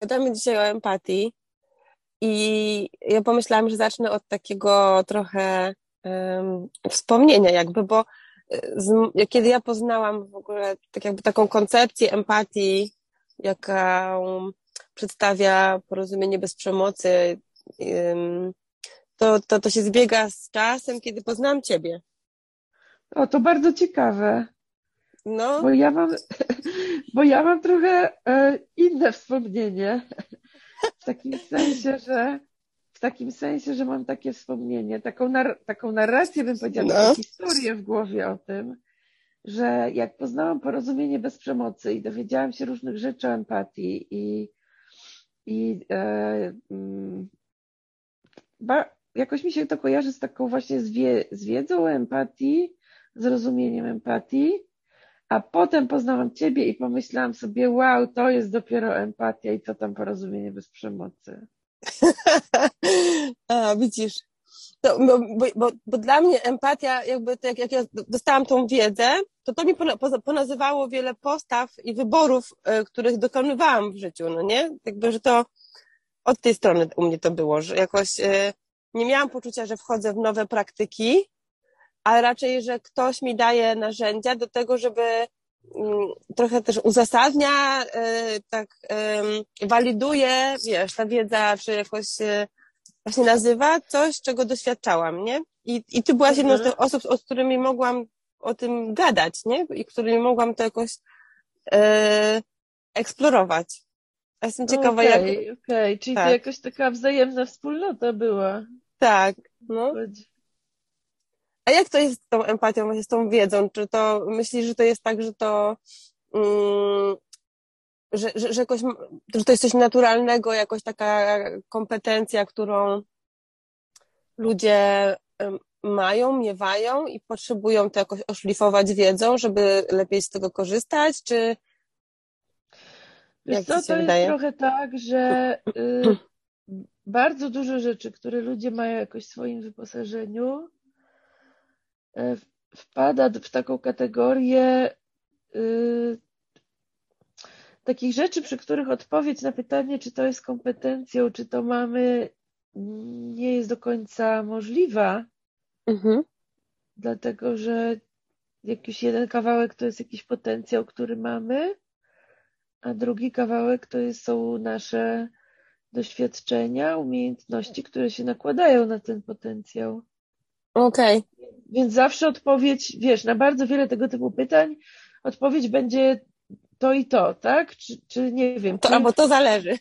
Gadamy dzisiaj o empatii i ja pomyślałam, że zacznę od takiego trochę um, wspomnienia jakby, bo e, z, kiedy ja poznałam w ogóle tak jakby taką koncepcję empatii, jaką przedstawia porozumienie bez przemocy, um, to, to, to się zbiega z czasem, kiedy poznałam Ciebie. O, to bardzo ciekawe. No. Bo ja mam, bo ja mam trochę e, inne wspomnienie. W takim sensie, że w takim sensie, że mam takie wspomnienie, taką, nar taką narrację bym powiedziała, no. taką historię w głowie o tym, że jak poznałam porozumienie bez przemocy i dowiedziałam się różnych rzeczy o empatii i, i e, mm, ba, jakoś mi się to kojarzy z taką właśnie z, wie, z wiedzą o empatii, zrozumieniem empatii, a potem poznałam Ciebie i pomyślałam sobie, wow, to jest dopiero empatia i co tam porozumienie bez przemocy. a, widzisz. To, bo, bo, bo, dla mnie empatia, jakby jak, jak ja dostałam tą wiedzę, to to mi ponazywało wiele postaw i wyborów, y, których dokonywałam w życiu, no nie? Jakby, że to od tej strony u mnie to było, że jakoś y, nie miałam poczucia, że wchodzę w nowe praktyki, ale raczej, że ktoś mi daje narzędzia do tego, żeby mm, trochę też uzasadnia, y, tak waliduje, wiesz, ta wiedza, czy jakoś właśnie nazywa coś, czego doświadczałam, nie? I, i ty byłaś jedną z mhm. tych osób, z którymi mogłam o tym gadać, nie? I którymi mogłam to jakoś e, eksplorować. Ja jestem ciekawa, okay, jak... Okej, okay. czyli tak. to jakoś taka wzajemna wspólnota była. Tak, no. A jak to jest z tą empatią, właśnie z tą wiedzą? Czy to myślisz, że to jest tak, że to mm, że, że, że, jakoś, że to jest coś naturalnego, jakoś taka kompetencja, którą ludzie mają, miewają i potrzebują to jakoś oszlifować wiedzą, żeby lepiej z tego korzystać, czy jak to wydaje? jest trochę tak, że y, bardzo dużo rzeczy, które ludzie mają jakoś w swoim wyposażeniu, wpada w taką kategorię y, takich rzeczy, przy których odpowiedź na pytanie, czy to jest kompetencją, czy to mamy, nie jest do końca możliwa. Mhm. Dlatego, że jakiś jeden kawałek to jest jakiś potencjał, który mamy, a drugi kawałek to jest, są nasze doświadczenia, umiejętności, które się nakładają na ten potencjał. Okej. Okay. Więc zawsze odpowiedź, wiesz, na bardzo wiele tego typu pytań, odpowiedź będzie to i to, tak? Czy, czy nie wiem. To, czy, albo to zależy.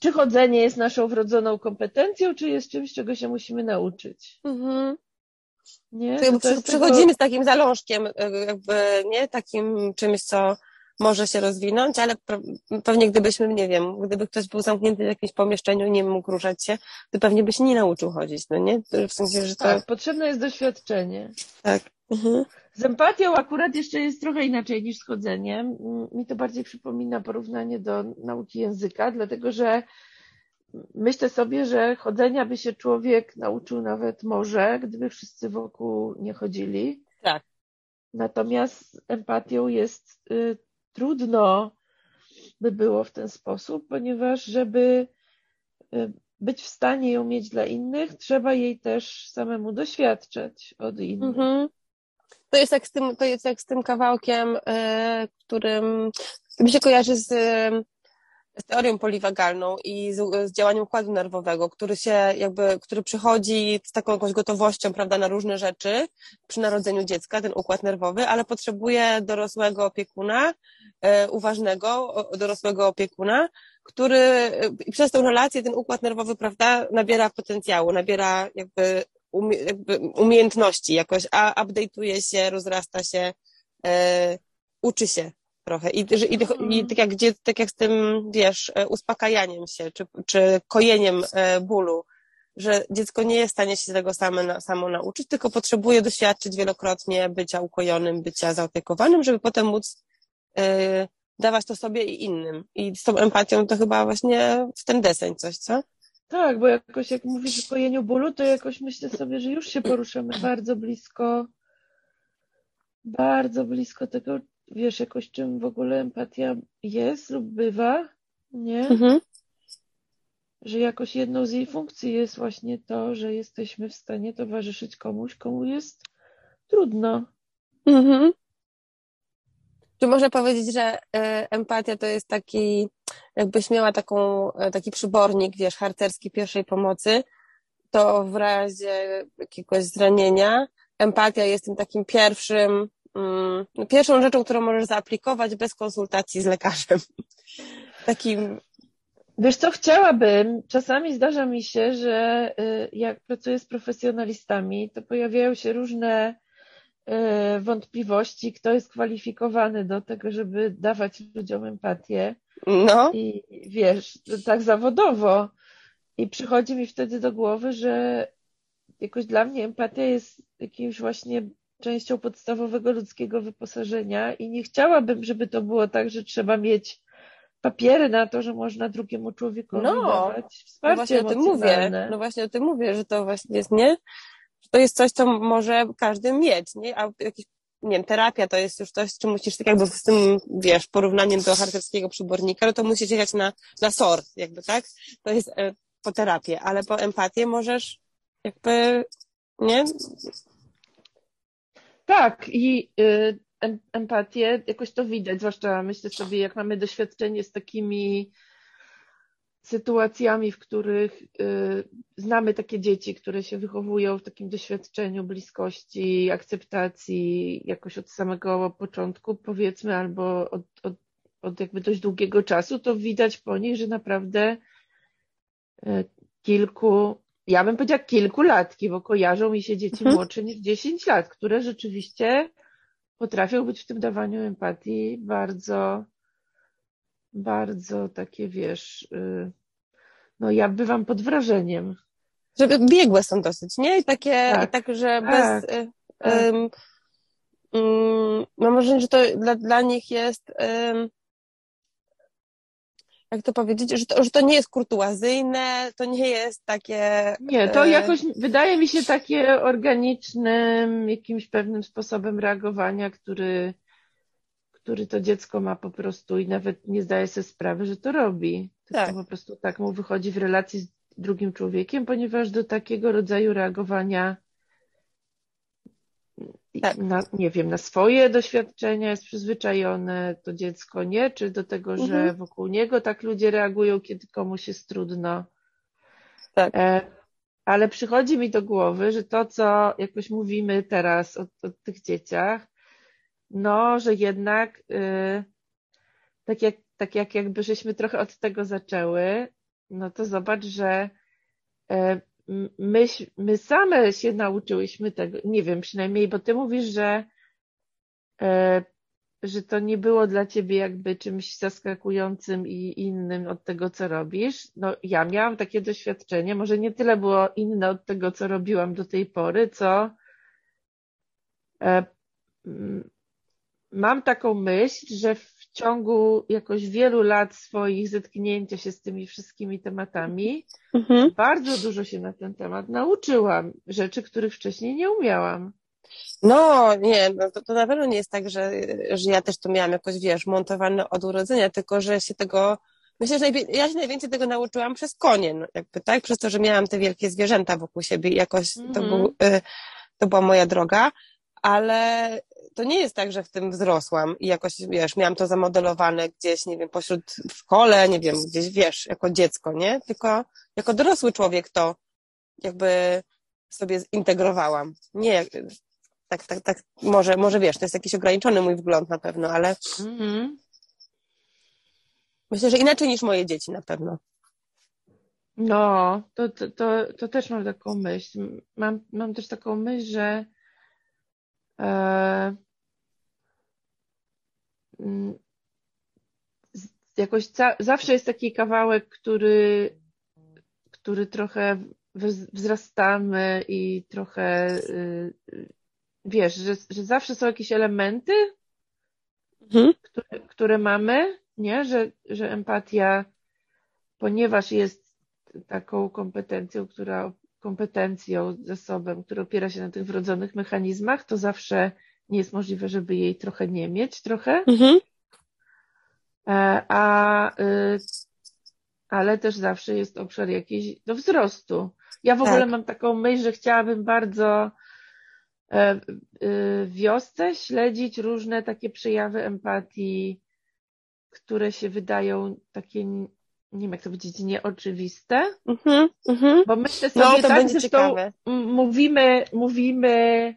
Czy chodzenie jest naszą wrodzoną kompetencją, czy jest czymś, czego się musimy nauczyć? Mhm. Nie? To to przychodzimy tylko... z takim zalążkiem, e, jakby, nie? Takim czymś, co może się rozwinąć, ale pewnie gdybyśmy, nie wiem, gdyby ktoś był zamknięty w jakimś pomieszczeniu i nie mógł ruszać się, to pewnie by się nie nauczył chodzić, no nie? W sensie, że to... Tak, potrzebne jest doświadczenie. Tak. Mhm. Z empatią akurat jeszcze jest trochę inaczej niż z chodzeniem. Mi to bardziej przypomina porównanie do nauki języka, dlatego że myślę sobie, że chodzenia by się człowiek nauczył nawet może, gdyby wszyscy wokół nie chodzili. Tak. Natomiast empatią jest y, trudno by było w ten sposób, ponieważ żeby y, być w stanie ją mieć dla innych, trzeba jej też samemu doświadczać od innych. Mhm. To jest jak z tym, to jest jak z tym kawałkiem, yy, którym mi się kojarzy z, z teorią poliwagalną i z, z, działaniem układu nerwowego, który się jakby, który przychodzi z taką jakąś gotowością, prawda, na różne rzeczy przy narodzeniu dziecka, ten układ nerwowy, ale potrzebuje dorosłego opiekuna, yy, uważnego dorosłego opiekuna, który i przez tę relację ten układ nerwowy, prawda, nabiera potencjału, nabiera jakby umie, umiejętności, jakoś a, update'uje się, rozrasta się, e, uczy się trochę. I, i, i mhm. tak, jak, gdzie, tak jak z tym, wiesz, e, uspokajaniem się, czy, czy kojeniem e, bólu, że dziecko nie jest w stanie się tego same, samo nauczyć, tylko potrzebuje doświadczyć wielokrotnie bycia ukojonym, bycia zaopiekowanym, żeby potem móc e, dawać to sobie i innym. I z tą empatią to chyba właśnie w ten deseń coś, co? Tak, bo jakoś jak mówisz o kojeniu bólu, to jakoś myślę sobie, że już się poruszamy bardzo blisko, bardzo blisko tego, wiesz, jakoś czym w ogóle empatia jest lub bywa. nie? Mhm. Że jakoś jedną z jej funkcji jest właśnie to, że jesteśmy w stanie towarzyszyć komuś, komu jest trudno. Mhm. Czy można powiedzieć, że y, empatia to jest taki, jakbyś miała taką, y, taki przybornik, wiesz, harcerski pierwszej pomocy, to w razie jakiegoś zranienia empatia jest tym takim pierwszym, pierwszą rzeczą, którą możesz zaaplikować bez konsultacji z lekarzem. Takim. Wiesz co, chciałabym, czasami zdarza mi się, że y, jak pracuję z profesjonalistami, to pojawiają się różne y, wątpliwości, kto jest kwalifikowany do tego, żeby dawać ludziom empatię. No. I wiesz, tak zawodowo. I przychodzi mi wtedy do głowy, że jakoś dla mnie empatia jest jakimś właśnie częścią podstawowego ludzkiego wyposażenia i nie chciałabym, żeby to było tak, że trzeba mieć papiery na to, że można drugiemu człowiekowi no, dawać wsparcie no właśnie o tym mówię. No właśnie o tym mówię, że to właśnie jest, nie? Że to jest coś, co może każdy mieć, nie? A jakiś, nie wiem, terapia to jest już coś, czy musisz tak jakby z tym, wiesz, porównaniem do harcerskiego przybornika, no to musisz jechać na, na SOR, jakby, tak? To jest e, po terapię, ale po empatię możesz jakby, nie? Tak, i y, empatię jakoś to widać, zwłaszcza myślę sobie, jak mamy doświadczenie z takimi sytuacjami, w których y, znamy takie dzieci, które się wychowują w takim doświadczeniu bliskości, akceptacji jakoś od samego początku, powiedzmy, albo od, od, od jakby dość długiego czasu, to widać po nich, że naprawdę y, kilku ja bym powiedziała kilkulatki, bo kojarzą mi się dzieci mhm. młodsze niż 10 lat, które rzeczywiście potrafią być w tym dawaniu empatii bardzo, bardzo takie, wiesz, y, no ja bywam pod wrażeniem. Żeby biegłe są dosyć, nie? I takie, tak, i tak że tak, bez... Y, tak. Um, um, mam wrażenie, że to dla, dla nich jest um, jak to powiedzieć, że to, że to nie jest kurtuazyjne, to nie jest takie... Nie, to e, jakoś wydaje mi się takie organicznym, jakimś pewnym sposobem reagowania, który, który to dziecko ma po prostu i nawet nie zdaje sobie sprawy, że to robi. Tak. po prostu tak mu wychodzi w relacji z drugim człowiekiem, ponieważ do takiego rodzaju reagowania tak. na, nie wiem, na swoje doświadczenia jest przyzwyczajone to dziecko, nie? Czy do tego, że mhm. wokół niego tak ludzie reagują, kiedy komuś jest trudno. Tak. E, ale przychodzi mi do głowy, że to, co jakoś mówimy teraz o, o tych dzieciach, no, że jednak y, tak, jak, tak jak jakby żeśmy trochę od tego zaczęły, no to zobacz, że y, my, my same się nauczyłyśmy tego, nie wiem, przynajmniej, bo ty mówisz, że, e, że to nie było dla ciebie jakby czymś zaskakującym i innym od tego, co robisz. No, ja miałam takie doświadczenie, może nie tyle było inne od tego, co robiłam do tej pory, co e, mam taką myśl, że w ciągu jakoś wielu lat swoich zetknięcia się z tymi wszystkimi tematami mhm. bardzo dużo się na ten temat nauczyłam. Rzeczy, których wcześniej nie umiałam. No, nie, no to, to na pewno nie jest tak, że, że ja też to miałam jakoś, wiesz, montowane od urodzenia, tylko że się tego, myślę, że ja się najwięcej tego nauczyłam przez konie, no, jakby, tak, przez to, że miałam te wielkie zwierzęta wokół siebie i jakoś to, mhm. był, y, to była moja droga, ale to nie jest tak, że w tym wzrosłam i jakoś, wiesz, miałam to zamodelowane gdzieś, nie wiem, pośród w szkole, nie wiem, gdzieś, wiesz, jako dziecko, nie? Tylko jako dorosły człowiek to jakby sobie zintegrowałam. Nie, tak, tak, tak, może, może wiesz, to jest jakiś ograniczony mój wgląd na pewno, ale mm-hmm. myślę, że inaczej niż moje dzieci na pewno. No, to, to, to, to też mam taką myśl. Mam, mam też taką myśl, że e, Mm, jakoś zawsze jest taki kawałek, który, który trochę wzrastamy i trochę y, wiesz, że, że zawsze są jakieś elementy, mhm. które, które mamy, nie? Że, że empatia, ponieważ jest taką kompetencją, która kompetencją, zasobem, który opiera się na tych wrodzonych mechanizmach, to zawsze nie jest możliwe, żeby jej trochę nie mieć, trochę. Mhm. E, a y, ale też zawsze jest obszar jakiś do wzrostu. Ja w ogóle tak. mam taką myśl, że chciałabym bardzo e, w wiosce śledzić różne takie przejawy empatii, które się wydają takie, nie wiem jak to powiedzieć, nieoczywiste. Mm-hmm, mm-hmm. Bo myślę sobie, no, to tak, będzie ciekawe. mówimy, mówimy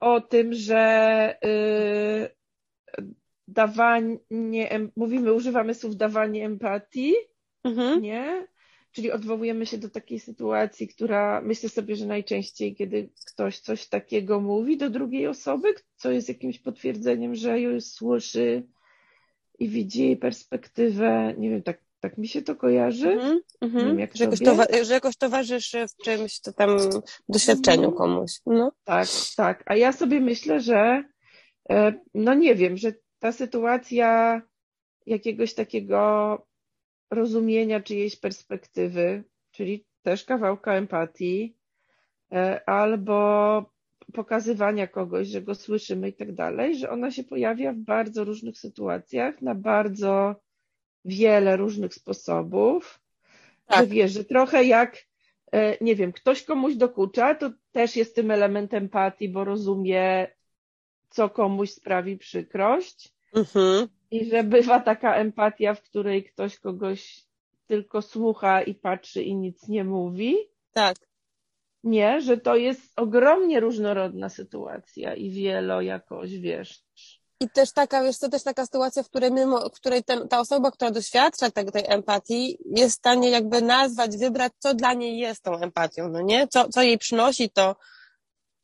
o tym, że y, dawanie, mówimy, używamy słów dawanie empatii, mhm. nie? Czyli odwołujemy się do takiej sytuacji, która myślę sobie, że najczęściej, kiedy ktoś coś takiego mówi do drugiej osoby, co jest jakimś potwierdzeniem, że już słyszy i widzi perspektywę, nie wiem, tak, tak mi się to kojarzy. Mm -hmm. wiem, jak że, jakoś towa- że jakoś towarzyszy w czymś to tam doświadczeniu komuś. No. Tak, tak. A ja sobie myślę, że e, no nie wiem, że ta sytuacja jakiegoś takiego rozumienia czyjejś perspektywy, czyli też kawałka empatii, e, albo pokazywania kogoś, że go słyszymy i tak dalej, że ona się pojawia w bardzo różnych sytuacjach, na bardzo wiele różnych sposobów. Tak. Że wiesz, że trochę jak, e, nie wiem, ktoś komuś dokucza, to też jest tym element empatii, bo rozumie, co komuś sprawi przykrość. Mhm. I że bywa taka empatia, w której ktoś kogoś tylko słucha i patrzy i nic nie mówi. Tak. Nie, że to jest ogromnie różnorodna sytuacja i wielo jakoś, wiesz. I też taka, wiesz, to też taka sytuacja, w której, mimo, w której ten, ta osoba, która doświadcza tej, tej empatii, jest w stanie jakby nazwać, wybrać, co dla niej jest tą empatią, no nie? Co, co jej przynosi to,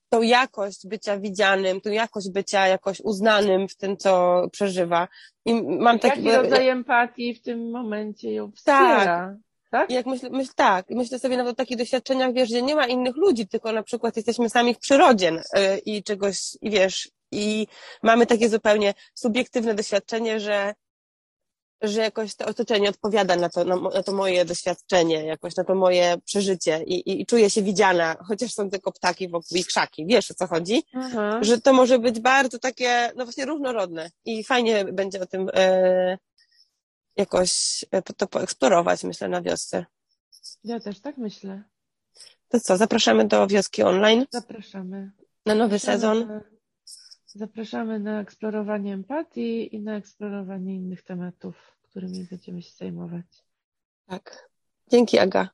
tą jakość bycia widzianym, tą jakość bycia jakoś uznanym w tym, co przeżywa. I mam taki... Jaki rodzaj empatii w tym momencie ją wspiera? Tak. Tak? I jak myślę, myśl, tak, myślę sobie nawet o takich doświadczeniach, wiesz, gdzie nie ma innych ludzi, tylko na przykład jesteśmy sami w przyrodzie yy, i czegoś, i wiesz, i mamy takie zupełnie subiektywne doświadczenie, że że jakoś to otoczenie odpowiada na to, na, to moje doświadczenie, jakoś na to moje przeżycie i, i, i czuję się widziana, chociaż są tylko ptaki wokół i krzaki. Wiesz o co chodzi? Mhm. Że to może być bardzo takie, no właśnie różnorodne i fajnie będzie o tym e, jakoś e, to poeksplorować, myślę, na wiosce. Ja też tak myślę. To co, zapraszamy do wioski online? Zapraszamy. Na nowy sezon? Zapraszamy na eksplorowanie empatii i na eksplorowanie innych tematów, którymi będziemy się zajmować. Tak. Dzięki, Aga.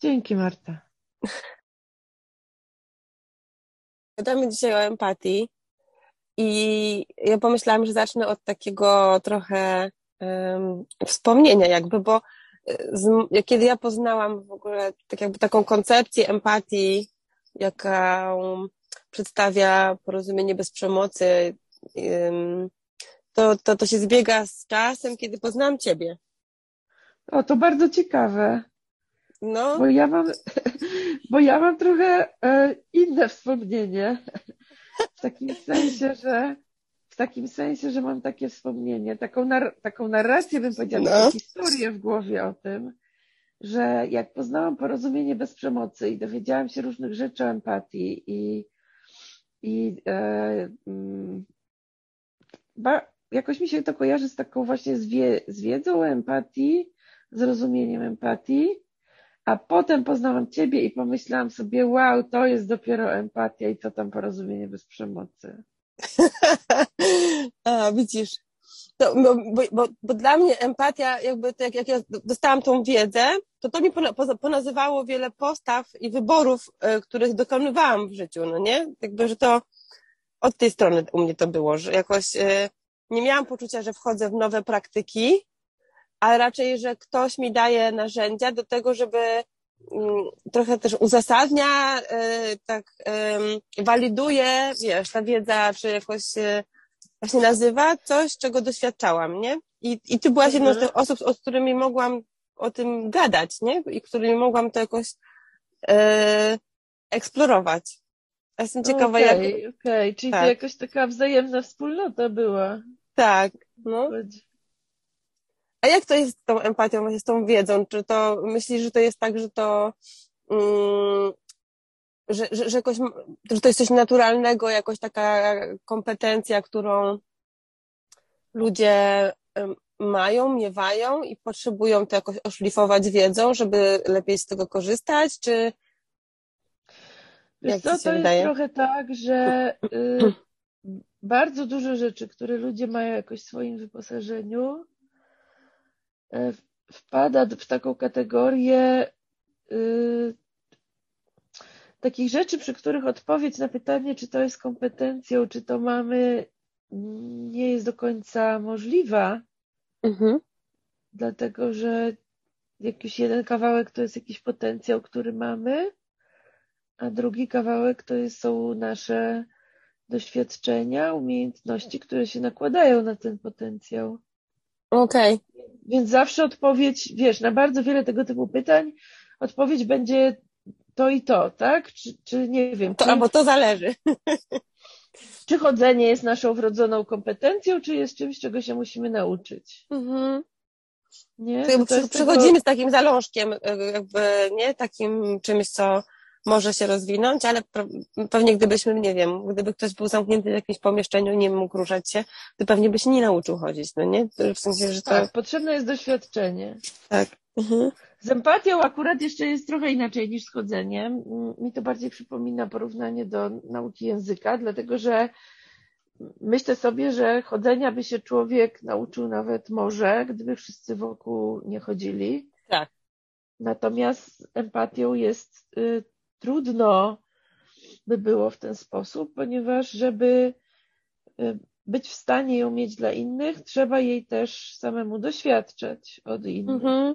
Dzięki, Marta. Gadamy dzisiaj o empatii i ja pomyślałam, że zacznę od takiego trochę um, wspomnienia jakby, bo e, z, kiedy ja poznałam w ogóle tak jakby taką koncepcję empatii, jaką przedstawia porozumienie bez przemocy, to, to, to się zbiega z czasem, kiedy poznałam Ciebie. O, to bardzo ciekawe. No. Bo ja mam, bo ja mam trochę e, inne wspomnienie. W takim sensie, że w takim sensie, że mam takie wspomnienie, taką, nar taką narrację bym powiedziała, no. historię w głowie o tym, że jak poznałam porozumienie bez przemocy i dowiedziałam się różnych rzeczy o empatii i i e, mm, jakoś mi się to kojarzy z taką właśnie z wiedzą empatii, zrozumieniem empatii, a potem poznałam Ciebie i pomyślałam sobie, wow, to jest dopiero empatia i co tam porozumienie bez przemocy. a, widzisz, to, bo, bo, bo, dla mnie empatia, jakby to jak, jak ja dostałam tą wiedzę, to to mi ponazywało wiele postaw i wyborów, e, których dokonywałam w życiu, no nie? Jakby, że to od tej strony u mnie to było, że jakoś e, nie miałam poczucia, że wchodzę w nowe praktyki, ale raczej, że ktoś mi daje narzędzia do tego, żeby mm, trochę też uzasadnia, e, tak waliduje, wiesz, ta wiedza, czy jakoś właśnie nazywa coś, czego doświadczałam, nie? I, i ty byłaś jedną z mhm. tych osób, z którymi mogłam o tym gadać, nie? I którymi mogłam to jakoś e, eksplorować. Ja jestem ciekawa, okay, jak... Okej, okay. czyli tak. to jakaś taka wzajemna wspólnota była. Tak, no. A jak to jest z tą empatią, właśnie z tą wiedzą? Czy to myślisz, że to jest tak, że to mm, że, że, że, jakoś, że to jest coś naturalnego, jakoś taka kompetencja, którą ludzie mają, miewają i potrzebują to jakoś oszlifować wiedzą, żeby lepiej z tego korzystać, czy co, to wydaje? jest trochę tak, że y, bardzo dużo rzeczy, które ludzie mają jakoś w swoim wyposażeniu, y, wpada w taką kategorię y, takich rzeczy, przy których odpowiedź na pytanie, czy to jest kompetencją, czy to mamy, nie jest do końca możliwa. Mhm. Dlatego, że jakiś jeden kawałek to jest jakiś potencjał, który mamy, a drugi kawałek to jest, są nasze doświadczenia, umiejętności, które się nakładają na ten potencjał. Okej. Okay. Więc zawsze odpowiedź, wiesz, na bardzo wiele tego typu pytań, odpowiedź będzie to i to, tak? Czy, czy nie wiem. To, czy, albo to zależy. Czy chodzenie jest naszą wrodzoną kompetencją, czy jest czymś, czego się musimy nauczyć? Mhm. Nie? To, to przychodzimy z takim zalążkiem, e, jakby, nie? Takim czymś, co może się rozwinąć, ale pewnie gdybyśmy, nie wiem, gdyby ktoś był zamknięty w jakimś pomieszczeniu, nie mógł ruszać się, to pewnie by się nie nauczył chodzić, no nie? W sensie, że to... Tak, potrzebne jest doświadczenie. Tak. Mhm. Z empatią akurat jeszcze jest trochę inaczej niż z chodzeniem. Mi to bardziej przypomina porównanie do nauki języka, dlatego że myślę sobie, że chodzenia by się człowiek nauczył nawet może, gdyby wszyscy wokół nie chodzili. Tak. Natomiast empatią jest y, trudno by było w ten sposób, ponieważ żeby y, być w stanie ją mieć dla innych, trzeba jej też samemu doświadczać od innych. Mhm.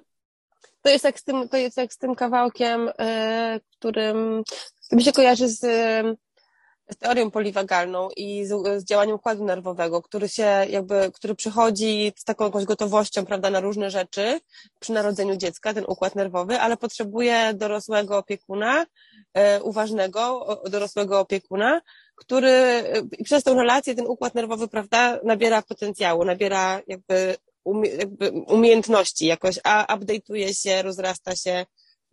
To jest jak z tym, to jest jak z tym kawałkiem, yy, którym mi się kojarzy z, z teorią poliwagalną i z, z, działaniem układu nerwowego, który się jakby, który przychodzi z taką jakąś gotowością, prawda, na różne rzeczy przy narodzeniu dziecka, ten układ nerwowy, ale potrzebuje dorosłego opiekuna, yy, uważnego dorosłego opiekuna, który przez tą relację ten układ nerwowy, prawda, nabiera potencjału, nabiera jakby umie, jakby umiejętności jakoś, a update'uje się, rozrasta się,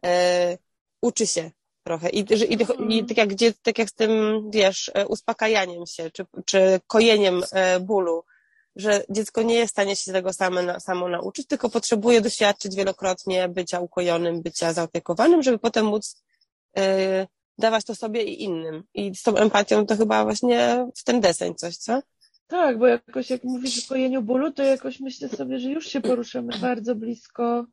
e, uczy się trochę. I, i, i tak, jak, gdzie, tak jak z tym, wiesz, e, uspokajaniem się, czy, czy kojeniem e, bólu, że dziecko nie jest w stanie się tego same, samo nauczyć, tylko potrzebuje doświadczyć wielokrotnie bycia ukojonym, bycia zaopiekowanym, żeby potem móc e, dawać to sobie i innym. I z tą empatią to chyba właśnie w ten deseń coś, co? Tak, bo jakoś jak mówisz o kojeniu bólu, to jakoś myślę sobie, że już się poruszamy bardzo blisko,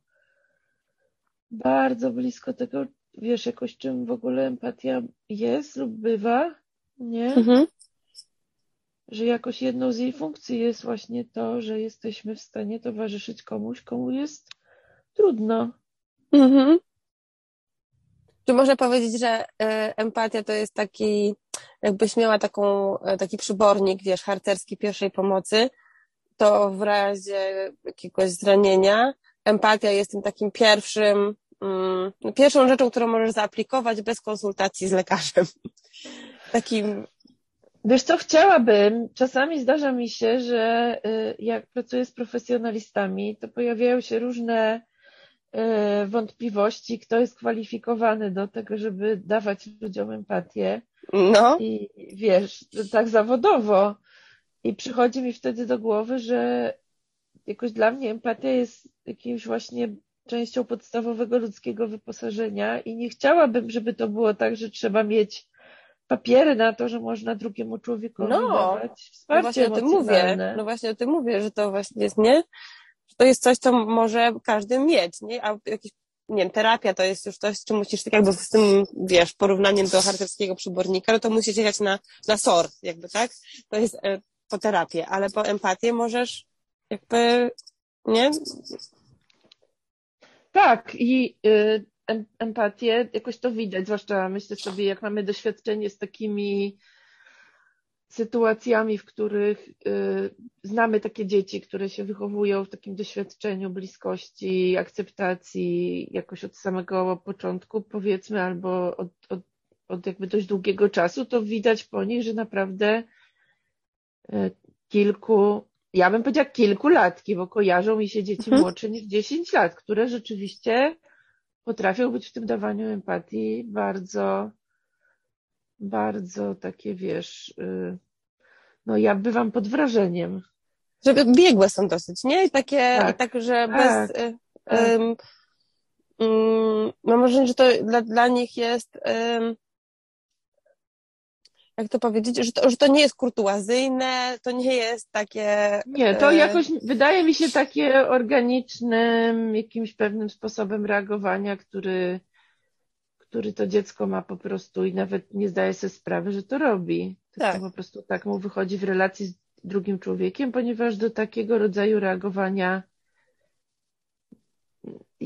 bardzo blisko tego, wiesz, jakoś czym w ogóle empatia jest lub bywa, nie? Mhm. Że jakoś jedną z jej funkcji jest właśnie to, że jesteśmy w stanie towarzyszyć komuś, komu jest trudno. Mhm. Czy można powiedzieć, że e, empatia to jest taki, jakbyś miała taką, e, taki przybornik, wiesz, harcerski pierwszej pomocy, to w razie jakiegoś zranienia empatia jest tym takim pierwszym, mm, pierwszą rzeczą, którą możesz zaaplikować bez konsultacji z lekarzem. Takim Wiesz co, chciałabym, czasami zdarza mi się, że y, jak pracuję z profesjonalistami, to pojawiają się różne wątpliwości, kto jest kwalifikowany do tego, żeby dawać ludziom empatię. No. I wiesz, tak zawodowo. I przychodzi mi wtedy do głowy, że jakoś dla mnie empatia jest jakimś właśnie częścią podstawowego ludzkiego wyposażenia i nie chciałabym, żeby to było tak, że trzeba mieć papiery na to, że można drugiemu człowiekowi no, dawać wsparcie no właśnie o tym mówię. No właśnie o tym mówię, że to właśnie jest, nie? To jest coś, co może każdy mieć, nie? A jakiś, nie wiem, terapia to jest już coś, czym musisz, tak jakby z tym, wiesz, porównaniem do harcerskiego przybornika, no to musisz jechać na, na SOR, jakby, tak? To jest e, po terapię, ale po empatię możesz jakby, nie? Tak, i y, empatię, jakoś to widać, zwłaszcza myślę sobie, jak mamy doświadczenie z takimi sytuacjami, w których y, znamy takie dzieci, które się wychowują w takim doświadczeniu bliskości, akceptacji jakoś od samego początku, powiedzmy, albo od, od, od jakby dość długiego czasu, to widać po nich, że naprawdę y, kilku, ja bym powiedziała kilku latki, bo kojarzą mi się dzieci mhm. młodsze niż 10 lat, które rzeczywiście potrafią być w tym dawaniu empatii bardzo bardzo takie, wiesz, y, no ja bywam pod wrażeniem. żeby biegłe są dosyć, nie? I takie, tak, i tak że tak, bez, tak. Um, um, mam wrażenie, że to dla, dla nich jest, um, jak to powiedzieć, że to, że to nie jest kurtuazyjne, to nie jest takie... Nie, to e, jakoś wydaje mi się takie organicznym, jakimś pewnym sposobem reagowania, który, który to dziecko ma po prostu i nawet nie zdaje sobie sprawy, że to robi. Tak. po prostu tak mu wychodzi w relacji z drugim człowiekiem, ponieważ do takiego rodzaju reagowania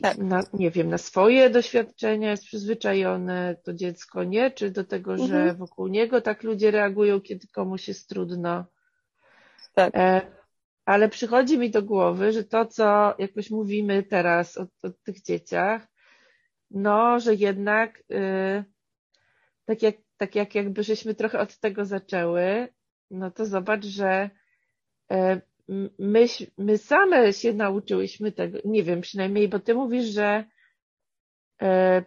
tak. na, nie wiem, na swoje doświadczenia jest przyzwyczajone to dziecko, nie? Czy do tego, mhm. że wokół niego tak ludzie reagują, kiedy komuś jest trudno. Tak. E, ale przychodzi mi do głowy, że to, co jakoś mówimy teraz o, o tych dzieciach, no, że jednak y, tak, jak, tak jak jakby żeśmy trochę od tego zaczęły, no to zobacz, że y, my, my same się nauczyłyśmy tego, nie wiem, przynajmniej, bo ty mówisz, że, e,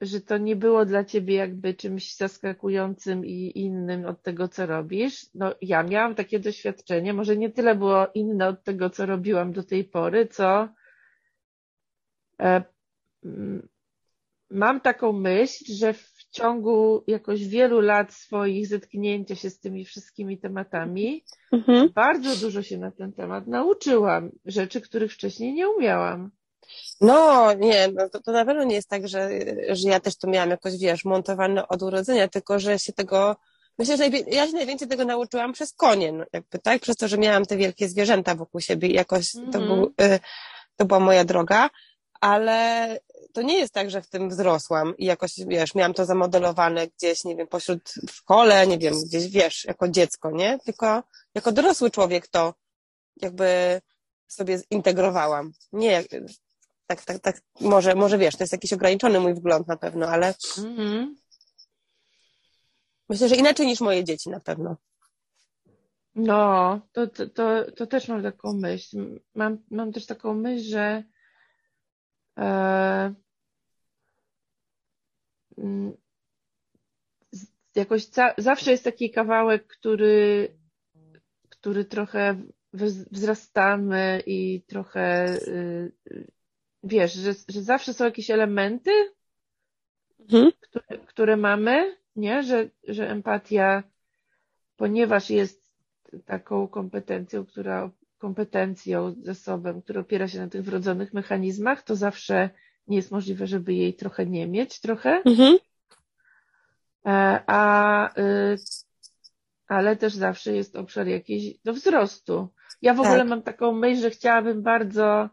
że to nie było dla ciebie jakby czymś zaskakującym i innym od tego, co robisz. No, ja miałam takie doświadczenie, może nie tyle było inne od tego, co robiłam do tej pory, co mam taką myśl, że w ciągu jakoś wielu lat swoich zetknięcia się z tymi wszystkimi tematami mhm. bardzo dużo się na ten temat nauczyłam. Rzeczy, których wcześniej nie umiałam. No, nie, no to, to na pewno nie jest tak, że, że ja też to miałam jakoś, wiesz, montowane od urodzenia, tylko że się tego, myślę, że ja się najwięcej tego nauczyłam przez konie, no, jakby, tak? Przez to, że miałam te wielkie zwierzęta wokół siebie i jakoś to, mhm. był, y, to była moja droga, ale to nie jest tak, że w tym wzrosłam i jakoś, wiesz, miałam to zamodelowane gdzieś, nie wiem, pośród w szkole, nie wiem, gdzieś, wiesz, jako dziecko, nie? Tylko jako dorosły człowiek to jakby sobie zintegrowałam. Nie, tak, tak, tak, może, może wiesz, to jest jakiś ograniczony mój wgląd na pewno, ale mm-hmm. myślę, że inaczej niż moje dzieci na pewno. No, to, to, to, to też mam taką myśl. Mam, mam też taką myśl, że e, Mm, jakoś zawsze jest taki kawałek, który, który trochę wzrastamy i trochę y, wiesz, że, że zawsze są jakieś elementy, mhm. które, które mamy, nie? Że, że empatia, ponieważ jest taką kompetencją, która kompetencją, zasobem, który opiera się na tych wrodzonych mechanizmach, to zawsze nie jest możliwe, żeby jej trochę nie mieć, trochę. Mhm. E, a, y, ale też zawsze jest obszar jakiś do wzrostu. Ja w tak. ogóle mam taką myśl, że chciałabym bardzo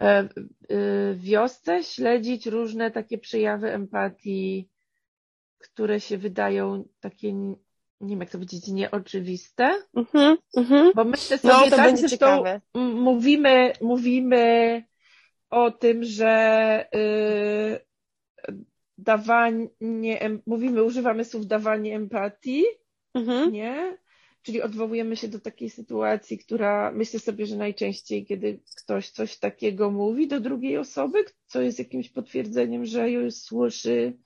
e, y, wiosce śledzić różne takie przejawy empatii, które się wydają takie, nie wiem jak to powiedzieć, nieoczywiste. Mhm, mhm. Bo myślę no, sobie no, to tak, będzie ciekawe. mówimy, mówimy o tym, że y, dawanie, mówimy, używamy słów dawanie empatii, mhm. nie? Czyli odwołujemy się do takiej sytuacji, która myślę sobie, że najczęściej, kiedy ktoś coś takiego mówi do drugiej osoby, co jest jakimś potwierdzeniem, że już słyszy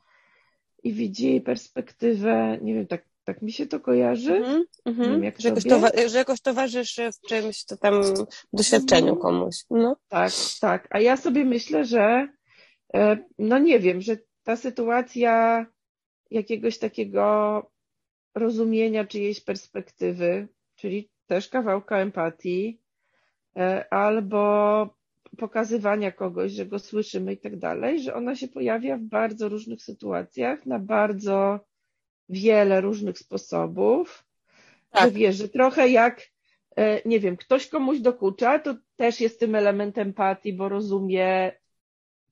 i widzi jej perspektywę, nie wiem, tak tak mi się to kojarzy. Mm -hmm. jak że, jakoś towa- że jakoś towarzyszy w czymś, to tam doświadczeniu mm. komuś. No. Tak, tak. A ja sobie myślę, że e, no nie wiem, że ta sytuacja jakiegoś takiego rozumienia czyjejś perspektywy, czyli też kawałka empatii, e, albo pokazywania kogoś, że go słyszymy i tak dalej, że ona się pojawia w bardzo różnych sytuacjach, na bardzo wiele różnych sposobów. Tak. Że wiesz, że trochę jak, e, nie wiem, ktoś komuś dokucza, to też jest tym elementem empatii, bo rozumie,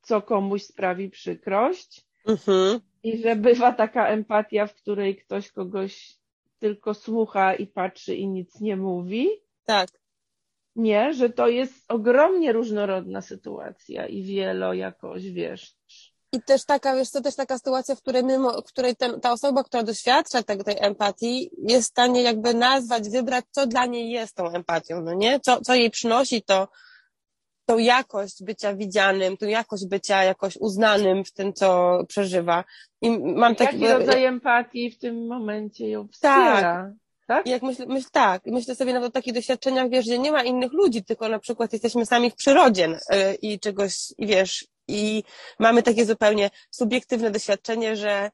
co komuś sprawi przykrość. Mhm. I że bywa taka empatia, w której ktoś kogoś tylko słucha i patrzy i nic nie mówi. Tak. Nie, że to jest ogromnie różnorodna sytuacja i wielo jakoś, wiesz, i też taka, wiesz, to też taka sytuacja, w której, mimo, w której ten, ta osoba, która doświadcza tego, tej empatii, jest w stanie jakby nazwać, wybrać, co dla niej jest tą empatią, no nie? Co, co jej przynosi to, tą jakość bycia widzianym, tą jakość bycia jakoś uznanym w tym, co przeżywa. I mam taki... Jaki rodzaj empatii w tym momencie ją wspiera? Tak. tak? I jak myślę, myśl, tak, myślę sobie nawet o takich doświadczeniach, wiesz, gdzie nie ma innych ludzi, tylko na przykład jesteśmy sami w przyrodzie yy, i czegoś, i wiesz, i mamy takie zupełnie subiektywne doświadczenie, że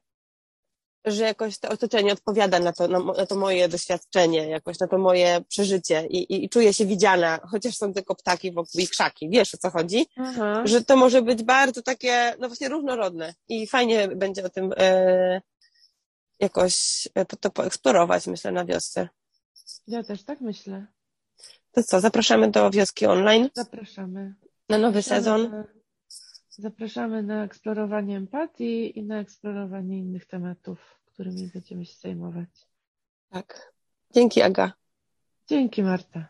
że jakoś to otoczenie odpowiada na to, na, to moje doświadczenie, jakoś na to moje przeżycie i, i, i czuję się widziana, chociaż są tylko ptaki wokół i krzaki, wiesz o co chodzi? Aha. Że to może być bardzo takie, no właśnie różnorodne i fajnie będzie o tym e, jakoś to poeksplorować, myślę, na wiosce. Ja też tak myślę. To co, zapraszamy do wioski online? Zapraszamy. Na nowy sezon. Zapraszamy na eksplorowanie empatii i na eksplorowanie innych tematów, którymi będziemy się zajmować. Tak. Dzięki, Aga. Dzięki, Marta.